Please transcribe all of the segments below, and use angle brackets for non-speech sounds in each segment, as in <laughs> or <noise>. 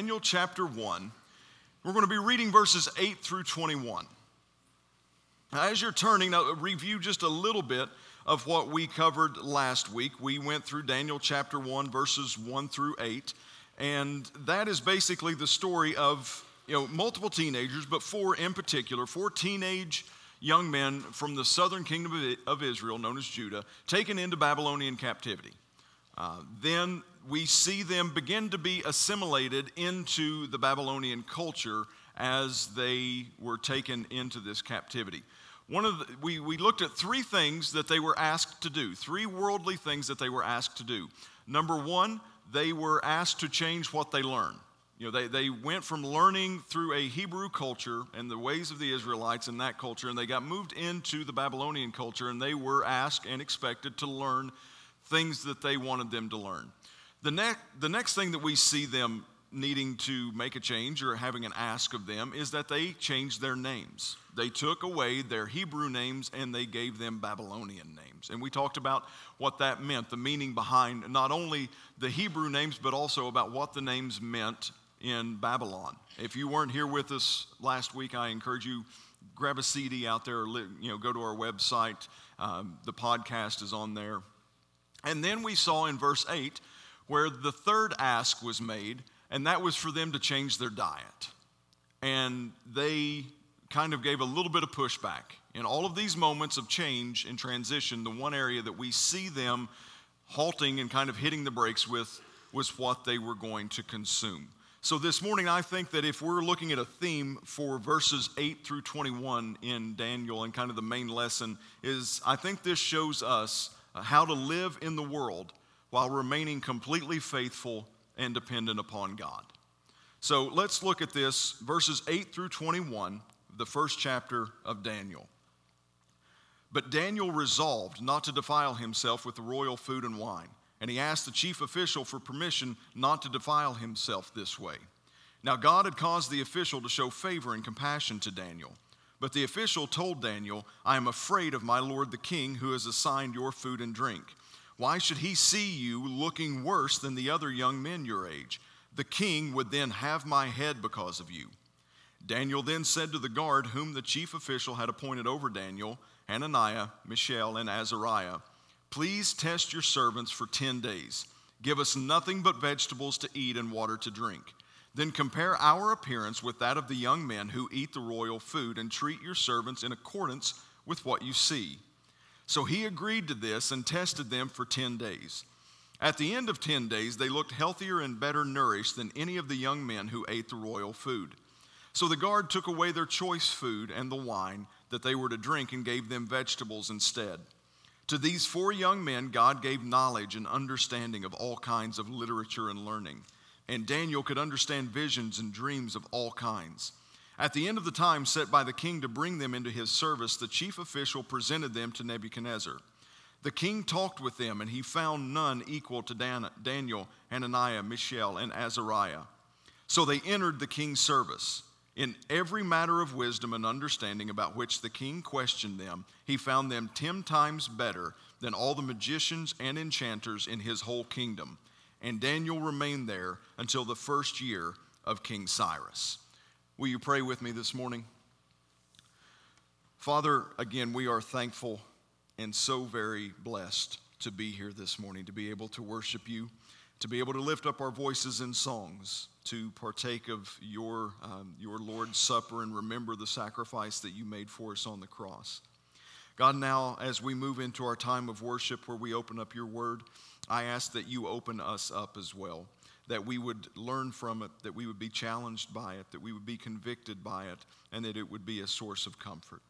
Daniel chapter 1. We're going to be reading verses 8 through 21. Now, as you're turning, now review just a little bit of what we covered last week. We went through Daniel chapter 1, verses 1 through 8, and that is basically the story of you know, multiple teenagers, but four in particular, four teenage young men from the southern kingdom of Israel, known as Judah, taken into Babylonian captivity. Uh, then we see them begin to be assimilated into the Babylonian culture as they were taken into this captivity. One of the, we, we looked at three things that they were asked to do, three worldly things that they were asked to do. Number one, they were asked to change what they learn. You know, they, they went from learning through a Hebrew culture and the ways of the Israelites in that culture, and they got moved into the Babylonian culture, and they were asked and expected to learn things that they wanted them to learn. The, ne- the next thing that we see them needing to make a change or having an ask of them is that they changed their names. They took away their Hebrew names and they gave them Babylonian names. And we talked about what that meant, the meaning behind not only the Hebrew names, but also about what the names meant in Babylon. If you weren't here with us last week, I encourage you grab a CD out there, or, you know, go to our website. Um, the podcast is on there. And then we saw in verse 8 where the third ask was made, and that was for them to change their diet. And they kind of gave a little bit of pushback. In all of these moments of change and transition, the one area that we see them halting and kind of hitting the brakes with was what they were going to consume. So, this morning, I think that if we're looking at a theme for verses 8 through 21 in Daniel and kind of the main lesson, is I think this shows us uh, how to live in the world while remaining completely faithful and dependent upon God. So let's look at this verses 8 through 21, the first chapter of Daniel. But Daniel resolved not to defile himself with the royal food and wine, and he asked the chief official for permission not to defile himself this way. Now, God had caused the official to show favor and compassion to Daniel. But the official told Daniel, I am afraid of my lord the king who has assigned your food and drink. Why should he see you looking worse than the other young men your age? The king would then have my head because of you. Daniel then said to the guard, whom the chief official had appointed over Daniel, Hananiah, Mishael, and Azariah, Please test your servants for 10 days. Give us nothing but vegetables to eat and water to drink. Then compare our appearance with that of the young men who eat the royal food, and treat your servants in accordance with what you see. So he agreed to this and tested them for 10 days. At the end of 10 days, they looked healthier and better nourished than any of the young men who ate the royal food. So the guard took away their choice food and the wine that they were to drink and gave them vegetables instead. To these four young men, God gave knowledge and understanding of all kinds of literature and learning. And Daniel could understand visions and dreams of all kinds. At the end of the time set by the king to bring them into his service, the chief official presented them to Nebuchadnezzar. The king talked with them, and he found none equal to Dan- Daniel, Hananiah, Mishael, and Azariah. So they entered the king's service. In every matter of wisdom and understanding about which the king questioned them, he found them ten times better than all the magicians and enchanters in his whole kingdom. And Daniel remained there until the first year of King Cyrus. Will you pray with me this morning? Father, again, we are thankful and so very blessed to be here this morning, to be able to worship you, to be able to lift up our voices in songs, to partake of your, um, your Lord's Supper and remember the sacrifice that you made for us on the cross. God, now as we move into our time of worship where we open up your word, I ask that you open us up as well that we would learn from it, that we would be challenged by it, that we would be convicted by it, and that it would be a source of comfort.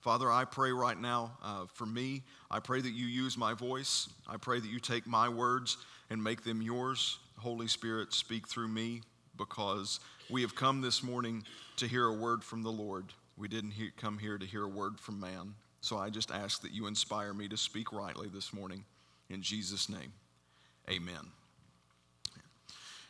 Father, I pray right now uh, for me. I pray that you use my voice. I pray that you take my words and make them yours. Holy Spirit, speak through me, because we have come this morning to hear a word from the Lord. We didn't hear, come here to hear a word from man. So I just ask that you inspire me to speak rightly this morning. In Jesus' name, amen.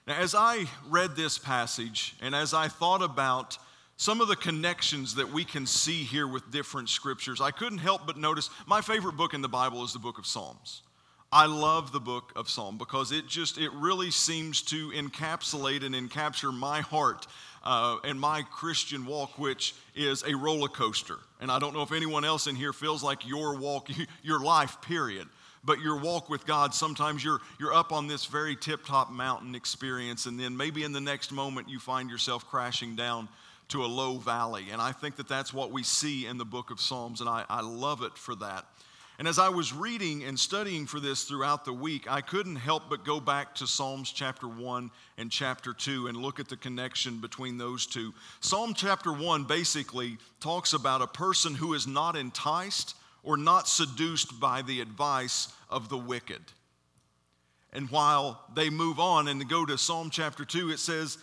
Now, as I read this passage and as I thought about some of the connections that we can see here with different scriptures, I couldn't help but notice my favorite book in the Bible is the book of Psalms. I love the book of Psalm because it just, it really seems to encapsulate and encapture my heart uh, and my Christian walk, which is a roller coaster. And I don't know if anyone else in here feels like your walk, <laughs> your life, period. But your walk with God, sometimes you're, you're up on this very tip top mountain experience, and then maybe in the next moment you find yourself crashing down to a low valley. And I think that that's what we see in the book of Psalms, and I, I love it for that. And as I was reading and studying for this throughout the week, I couldn't help but go back to Psalms chapter 1 and chapter 2 and look at the connection between those two. Psalm chapter 1 basically talks about a person who is not enticed or not seduced by the advice of the wicked. And while they move on and go to Psalm chapter 2, it says,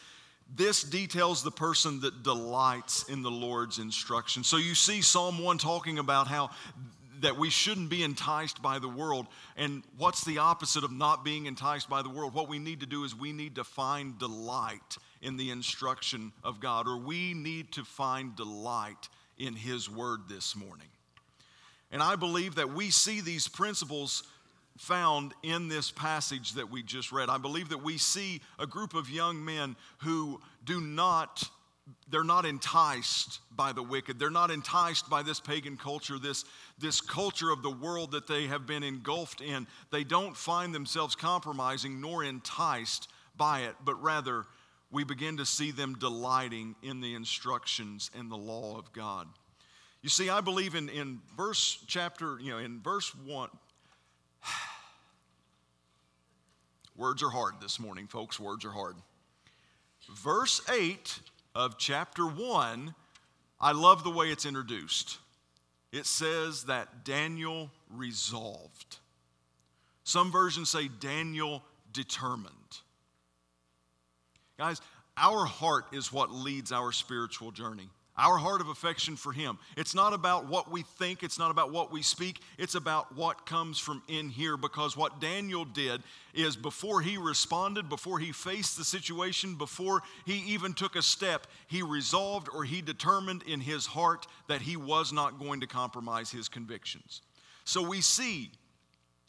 this details the person that delights in the Lord's instruction. So you see Psalm 1 talking about how that we shouldn't be enticed by the world. And what's the opposite of not being enticed by the world? What we need to do is we need to find delight in the instruction of God, or we need to find delight in His Word this morning. And I believe that we see these principles found in this passage that we just read. I believe that we see a group of young men who do not they're not enticed by the wicked. They're not enticed by this pagan culture, this, this culture of the world that they have been engulfed in. They don't find themselves compromising nor enticed by it, but rather we begin to see them delighting in the instructions and the law of God. You see, I believe in, in verse chapter, you know, in verse one, <sighs> words are hard this morning, folks. Words are hard. Verse 8 of chapter 1, I love the way it's introduced. It says that Daniel resolved. Some versions say Daniel determined. Guys, our heart is what leads our spiritual journey our heart of affection for Him. It's not about what we think, it's not about what we speak, it's about what comes from in here. Because what Daniel did is before he responded, before he faced the situation, before he even took a step, he resolved or he determined in his heart that he was not going to compromise his convictions. So we see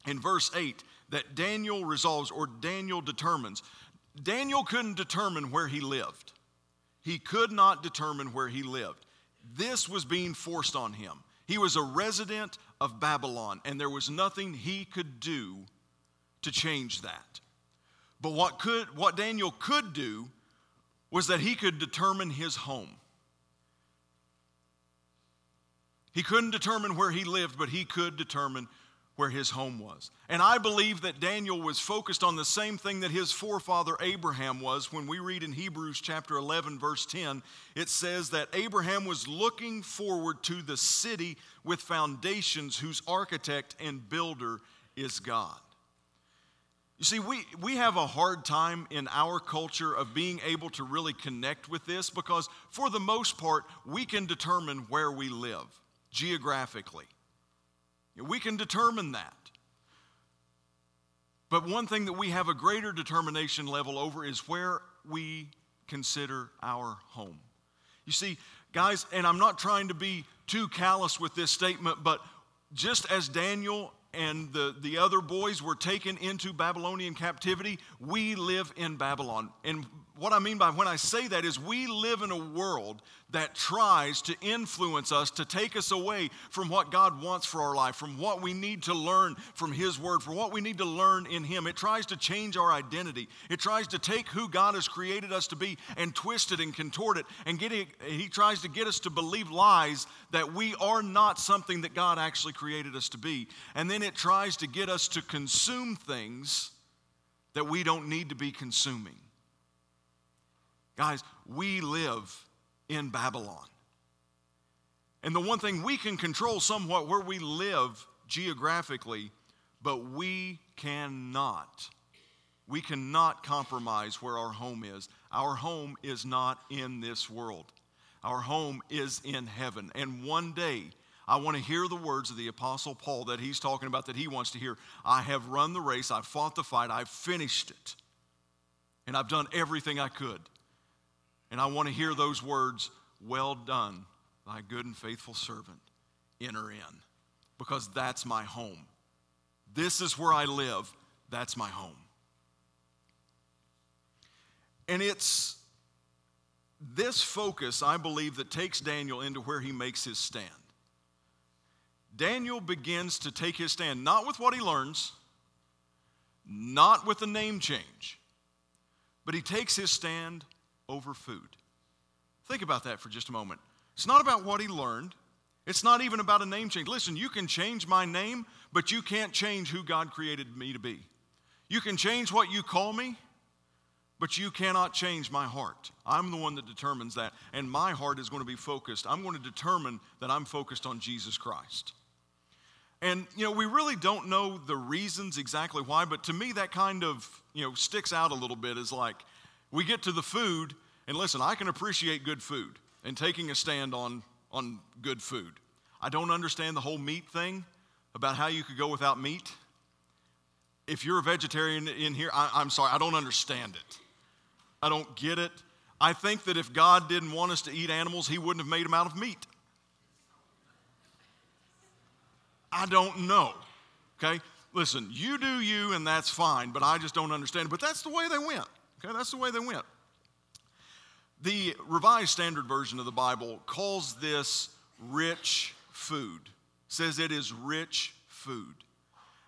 in verse 8 that Daniel resolves or Daniel determines. Daniel couldn't determine where he lived. He could not determine where he lived. This was being forced on him. He was a resident of Babylon, and there was nothing he could do to change that. But what, could, what Daniel could do was that he could determine his home. He couldn't determine where he lived, but he could determine where his home was. And I believe that Daniel was focused on the same thing that his forefather Abraham was. When we read in Hebrews chapter 11, verse 10, it says that Abraham was looking forward to the city with foundations whose architect and builder is God. You see, we, we have a hard time in our culture of being able to really connect with this because, for the most part, we can determine where we live geographically. We can determine that. But one thing that we have a greater determination level over is where we consider our home. You see, guys, and I'm not trying to be too callous with this statement, but just as Daniel and the, the other boys were taken into Babylonian captivity, we live in Babylon. And what I mean by when I say that is we live in a world that tries to influence us to take us away from what God wants for our life, from what we need to learn from His Word, from what we need to learn in Him. It tries to change our identity. It tries to take who God has created us to be and twist it and contort it. And get it, He tries to get us to believe lies that we are not something that God actually created us to be. And then it tries to get us to consume things that we don't need to be consuming. Guys, we live in Babylon. And the one thing we can control somewhat where we live geographically, but we cannot. We cannot compromise where our home is. our home is not in this world. Our home is in heaven. And one day, I want to hear the words of the Apostle Paul that he's talking about that he wants to hear. I have run the race, I've fought the fight, I've finished it, and I've done everything I could. And I want to hear those words, Well done, thy good and faithful servant. Enter in, because that's my home. This is where I live, that's my home. And it's this focus, I believe, that takes Daniel into where he makes his stand. Daniel begins to take his stand not with what he learns, not with the name change, but he takes his stand over food. Think about that for just a moment. It's not about what he learned, it's not even about a name change. Listen, you can change my name, but you can't change who God created me to be. You can change what you call me, but you cannot change my heart. I'm the one that determines that, and my heart is going to be focused. I'm going to determine that I'm focused on Jesus Christ. And, you know, we really don't know the reasons exactly why, but to me, that kind of, you know, sticks out a little bit is like we get to the food, and listen, I can appreciate good food and taking a stand on, on good food. I don't understand the whole meat thing about how you could go without meat. If you're a vegetarian in here, I, I'm sorry, I don't understand it. I don't get it. I think that if God didn't want us to eat animals, He wouldn't have made them out of meat. I don't know. Okay? Listen, you do you, and that's fine, but I just don't understand. it. But that's the way they went. Okay? That's the way they went. The Revised Standard Version of the Bible calls this rich food, says it is rich food.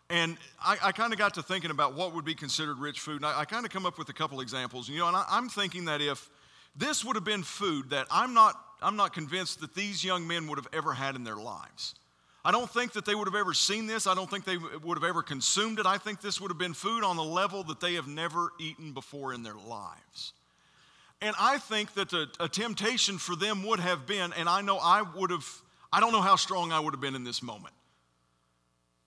And I, I kind of got to thinking about what would be considered rich food. And I, I kind of come up with a couple examples. You know, and I, I'm thinking that if this would have been food that I'm not, I'm not convinced that these young men would have ever had in their lives. I don't think that they would have ever seen this. I don't think they would have ever consumed it. I think this would have been food on a level that they have never eaten before in their lives. And I think that a, a temptation for them would have been, and I know I would have, I don't know how strong I would have been in this moment.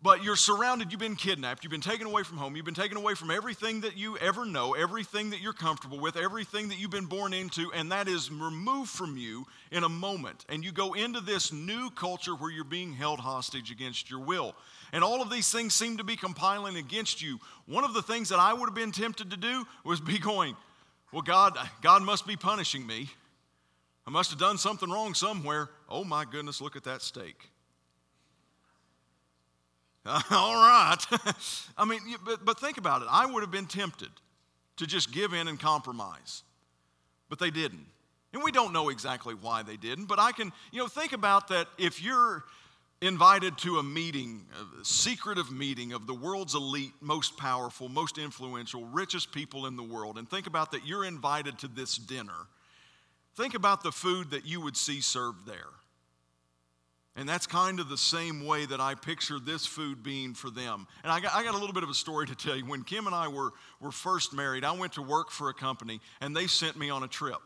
But you're surrounded, you've been kidnapped, you've been taken away from home, you've been taken away from everything that you ever know, everything that you're comfortable with, everything that you've been born into, and that is removed from you in a moment. And you go into this new culture where you're being held hostage against your will. And all of these things seem to be compiling against you. One of the things that I would have been tempted to do was be going, Well, God, God must be punishing me. I must have done something wrong somewhere. Oh my goodness, look at that steak. <laughs> All right. <laughs> I mean, but, but think about it. I would have been tempted to just give in and compromise, but they didn't. And we don't know exactly why they didn't, but I can, you know, think about that if you're invited to a meeting, a secretive meeting of the world's elite, most powerful, most influential, richest people in the world, and think about that you're invited to this dinner. Think about the food that you would see served there. And that's kind of the same way that I picture this food being for them. And I got, I got, a little bit of a story to tell you. When Kim and I were, were first married, I went to work for a company and they sent me on a trip.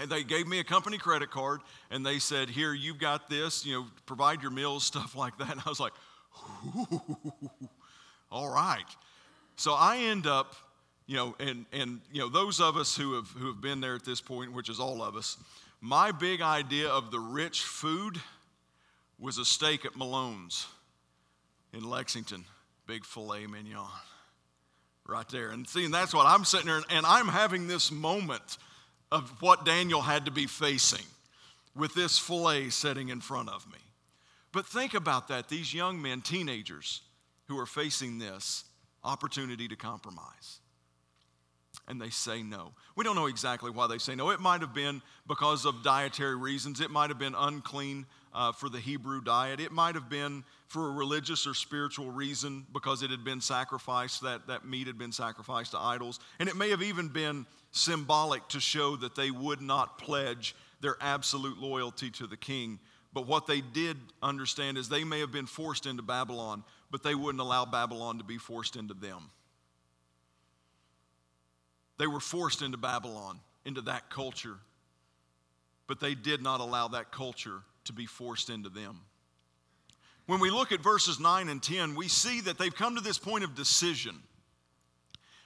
And they gave me a company credit card and they said, Here, you've got this, you know, provide your meals, <laughs> stuff like that. And I was like, All right. So I end up, you know, and, and you know, those of us who have, who have been there at this point, which is all of us, my big idea of the rich food was a steak at Malone's in Lexington, big filet mignon, right there. And see, and that's what I'm sitting there, and I'm having this moment of what Daniel had to be facing with this filet sitting in front of me. But think about that these young men, teenagers, who are facing this opportunity to compromise. And they say no. We don't know exactly why they say no. It might have been because of dietary reasons, it might have been unclean uh, for the Hebrew diet. It might have been for a religious or spiritual reason because it had been sacrificed, that, that meat had been sacrificed to idols. And it may have even been symbolic to show that they would not pledge their absolute loyalty to the king. But what they did understand is they may have been forced into Babylon, but they wouldn't allow Babylon to be forced into them. They were forced into Babylon, into that culture, but they did not allow that culture to be forced into them. When we look at verses 9 and 10, we see that they've come to this point of decision.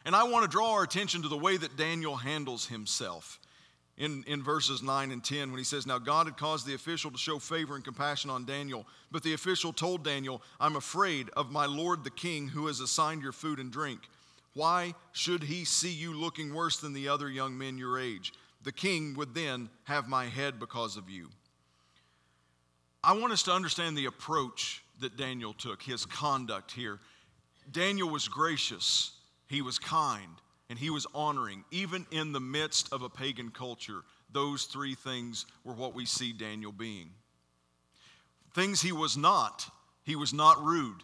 And I want to draw our attention to the way that Daniel handles himself in, in verses 9 and 10 when he says, Now God had caused the official to show favor and compassion on Daniel. But the official told Daniel, I'm afraid of my lord the king who has assigned your food and drink. Why should he see you looking worse than the other young men your age? The king would then have my head because of you. I want us to understand the approach that Daniel took, his conduct here. Daniel was gracious, he was kind, and he was honoring, even in the midst of a pagan culture. Those three things were what we see Daniel being. Things he was not. He was not rude.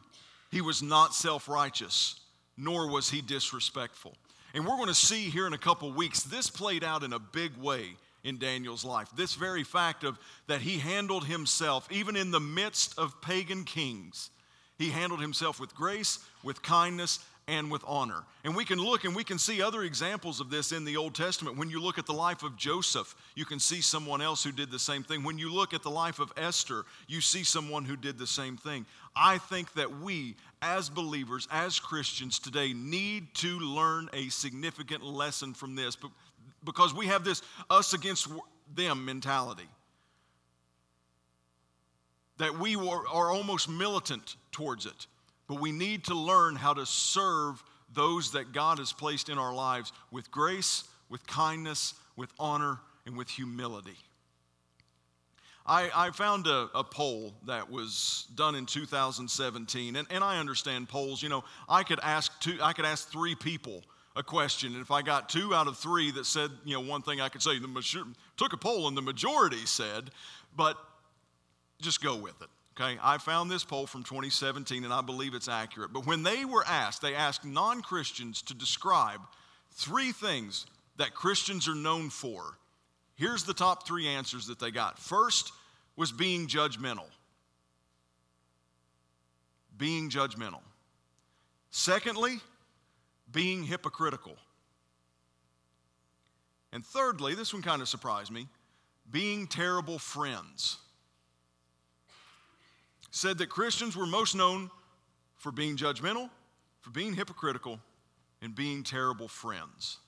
He was not self righteous, nor was he disrespectful. And we're going to see here in a couple weeks, this played out in a big way in Daniel's life. This very fact of that he handled himself, even in the midst of pagan kings, he handled himself with grace, with kindness, and with honor. And we can look and we can see other examples of this in the Old Testament. When you look at the life of Joseph, you can see someone else who did the same thing. When you look at the life of Esther, you see someone who did the same thing. I think that we, as believers, as Christians today, need to learn a significant lesson from this because we have this us against them mentality. That we are, almost militant towards it. But we need to learn how to serve those that God has placed in our lives with grace, with kindness, with honor, and with humility. I, I found a, a, poll that was done in 2017, and, and I understand polls. You know, I could ask two, I could ask three people a question, and if I got two out of three that said, you know, one thing, I could say the major, took a poll and the majority said, but just go with it. Okay, I found this poll from 2017 and I believe it's accurate. But when they were asked, they asked non Christians to describe three things that Christians are known for. Here's the top three answers that they got. First was being judgmental. Being judgmental. Secondly, being hypocritical. And thirdly, this one kind of surprised me being terrible friends said that Christians were most known for being judgmental, for being hypocritical, and being terrible friends.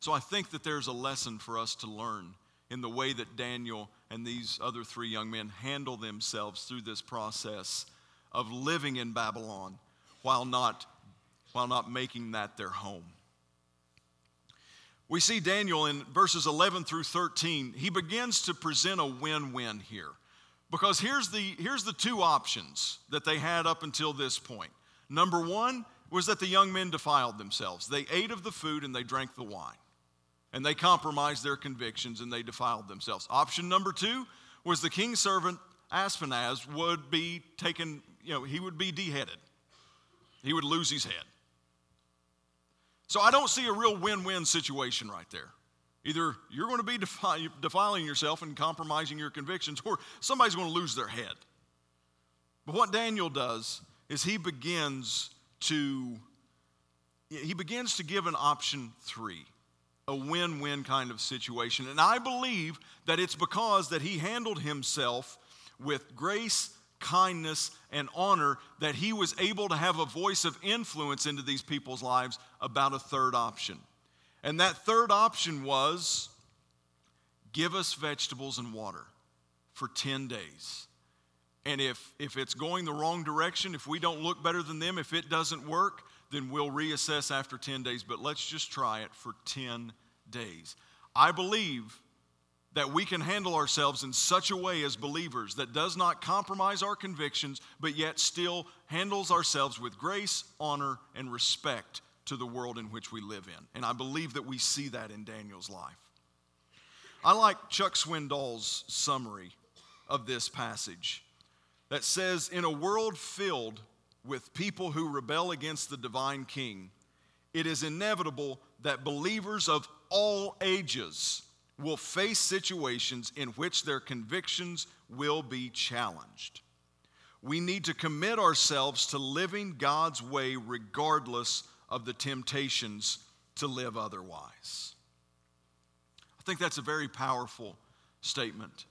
So I think that there's a lesson for us to learn in the way that Daniel and these other three young men handle themselves through this process of living in Babylon while not, while not making that their home. We see Daniel in verses 11 through 13, he begins to present a win win here. Because here's the, here's the two options that they had up until this point. Number one was that the young men defiled themselves. They ate of the food and they drank the wine. And they compromised their convictions and they defiled themselves. Option number two was the king's servant Ashpenaz would be taken, you know, he would be deheaded. He would lose his head. So I don't see a real win win situation right there. Either you're going to be defi- defiling yourself and compromising your convictions, or somebody's going to lose their head. But what Daniel does is he begins to he begins to give an option three, a win-win kind of situation. And I believe that it's because that he handled himself with grace, kindness, and honor that he was able to have a voice of influence into these people's lives about a third option. And that third option was give us vegetables and water for 10 days. And if, if it's going the wrong direction, if we don't look better than them, if it doesn't work, then we'll reassess after 10 days. But let's just try it for 10 days. I believe that we can handle ourselves in such a way as believers that does not compromise our convictions, but yet still handles ourselves with grace, honor, and respect to the world in which we live in. And I believe that we see that in Daniel's life. I like Chuck Swindoll's summary of this passage that says In a world filled with people who rebel against the divine king, it is inevitable that believers of all ages will face situations in which their convictions will be challenged. We need to commit ourselves to living God's way regardless of the temptations to live otherwise. I think that's a very powerful statement.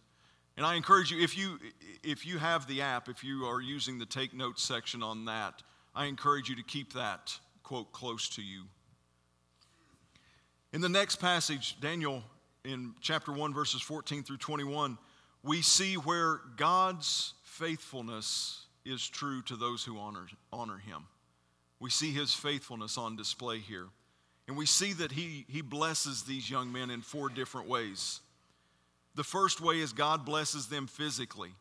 And I encourage you, if you, if you have the app, if you are using the take notes section on that, I encourage you to keep that quote, close to you. In the next passage, Daniel in chapter 1, verses 14 through 21, we see where God's faithfulness is true to those who honor, honor him. We see his faithfulness on display here. And we see that he, he blesses these young men in four different ways. The first way is God blesses them physically.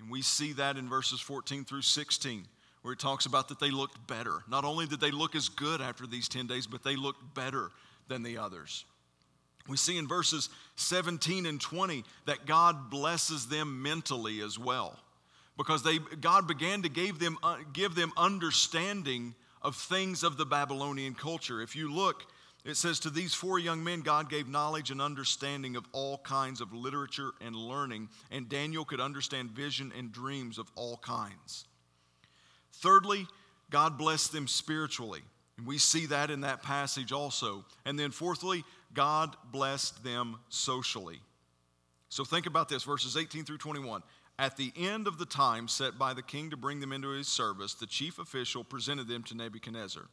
And we see that in verses 14 through 16, where it talks about that they looked better. Not only did they look as good after these 10 days, but they looked better than the others. We see in verses 17 and 20 that God blesses them mentally as well. Because they, God began to give them, uh, give them understanding of things of the Babylonian culture. If you look, it says, To these four young men, God gave knowledge and understanding of all kinds of literature and learning, and Daniel could understand vision and dreams of all kinds. Thirdly, God blessed them spiritually. And we see that in that passage also. And then, fourthly, God blessed them socially. So think about this verses 18 through 21. At the end of the time set by the king to bring them into his service, the chief official presented them to Nebuchadnezzar.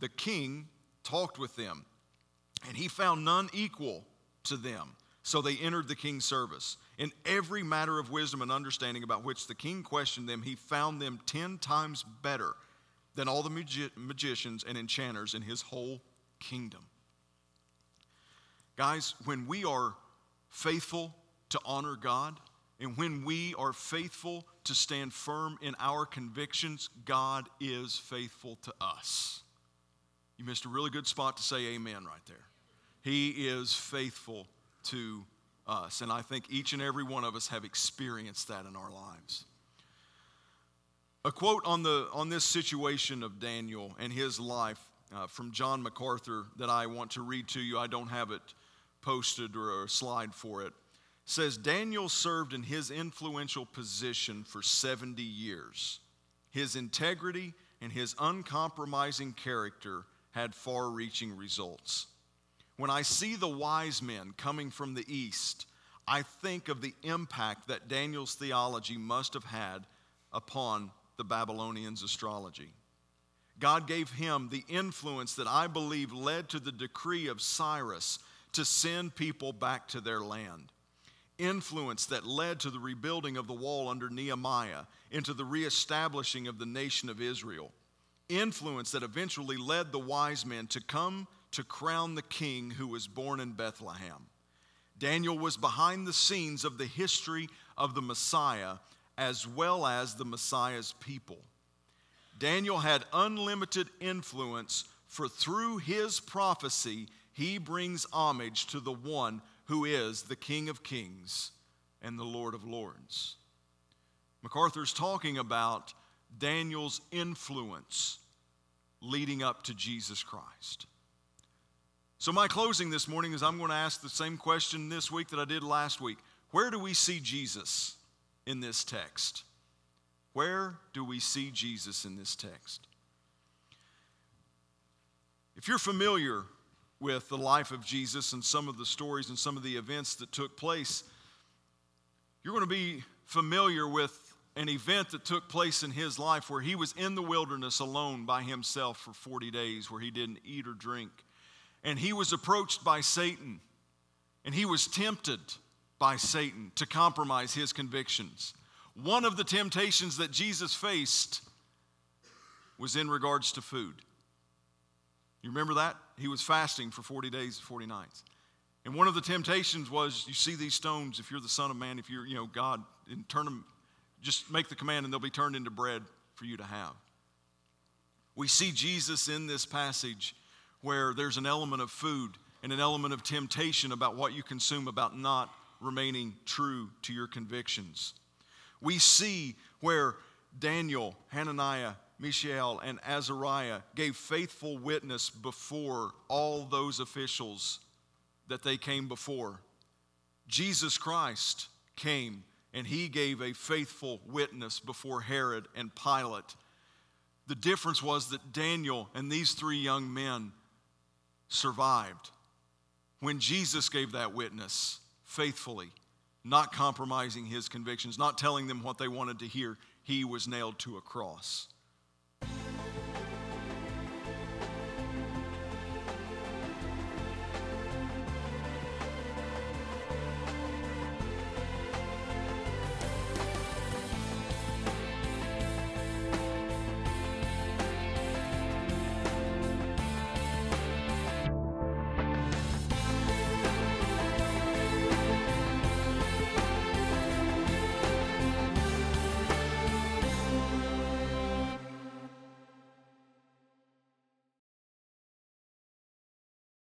The king talked with them, and he found none equal to them. So they entered the king's service. In every matter of wisdom and understanding about which the king questioned them, he found them ten times better than all the magi- magicians and enchanters in his whole kingdom. Guys, when we are faithful to honor God, and when we are faithful to stand firm in our convictions, God is faithful to us. You missed a really good spot to say amen right there. He is faithful to us. And I think each and every one of us have experienced that in our lives. A quote on, the, on this situation of Daniel and his life uh, from John MacArthur that I want to read to you. I don't have it posted or a slide for it. Says Daniel served in his influential position for 70 years. His integrity and his uncompromising character had far reaching results. When I see the wise men coming from the east, I think of the impact that Daniel's theology must have had upon the Babylonians' astrology. God gave him the influence that I believe led to the decree of Cyrus to send people back to their land. Influence that led to the rebuilding of the wall under Nehemiah, into the reestablishing of the nation of Israel influence that eventually led the wise men to come to crown the king who was born in Bethlehem. Daniel was behind the scenes of the history of the Messiah as well as the Messiah's people. Daniel had unlimited influence, for through his prophecy, he brings homage to the one who is the King of Kings and the Lord of Lords. MacArthur's talking about Daniel's influence leading up to Jesus Christ. So, my closing this morning is I'm going to ask the same question this week that I did last week. Where do we see Jesus in this text? Where do we see Jesus in this text? If you're familiar with the life of Jesus and some of the stories and some of the events that took place, you're going to be familiar with an event that took place in his life where he was in the wilderness alone by himself for 40 days, where he didn't eat or drink. And he was approached by Satan, and he was tempted by Satan to compromise his convictions. One of the temptations that Jesus faced was in regards to food. You remember that? He was fasting for 40 days and 40 nights. And one of the temptations was you see these stones, if you're the Son of Man, if you're, you know, God, and turn them just make the command and they'll be turned into bread for you to have. We see Jesus in this passage where there's an element of food and an element of temptation about what you consume, about not remaining true to your convictions. We see where Daniel, Hananiah, Mishael, and Azariah gave faithful witness before all those officials that they came before. Jesus Christ came and he gave a faithful witness before Herod and Pilate. The difference was that Daniel and these three young men survived. When Jesus gave that witness faithfully, not compromising his convictions, not telling them what they wanted to hear, he was nailed to a cross.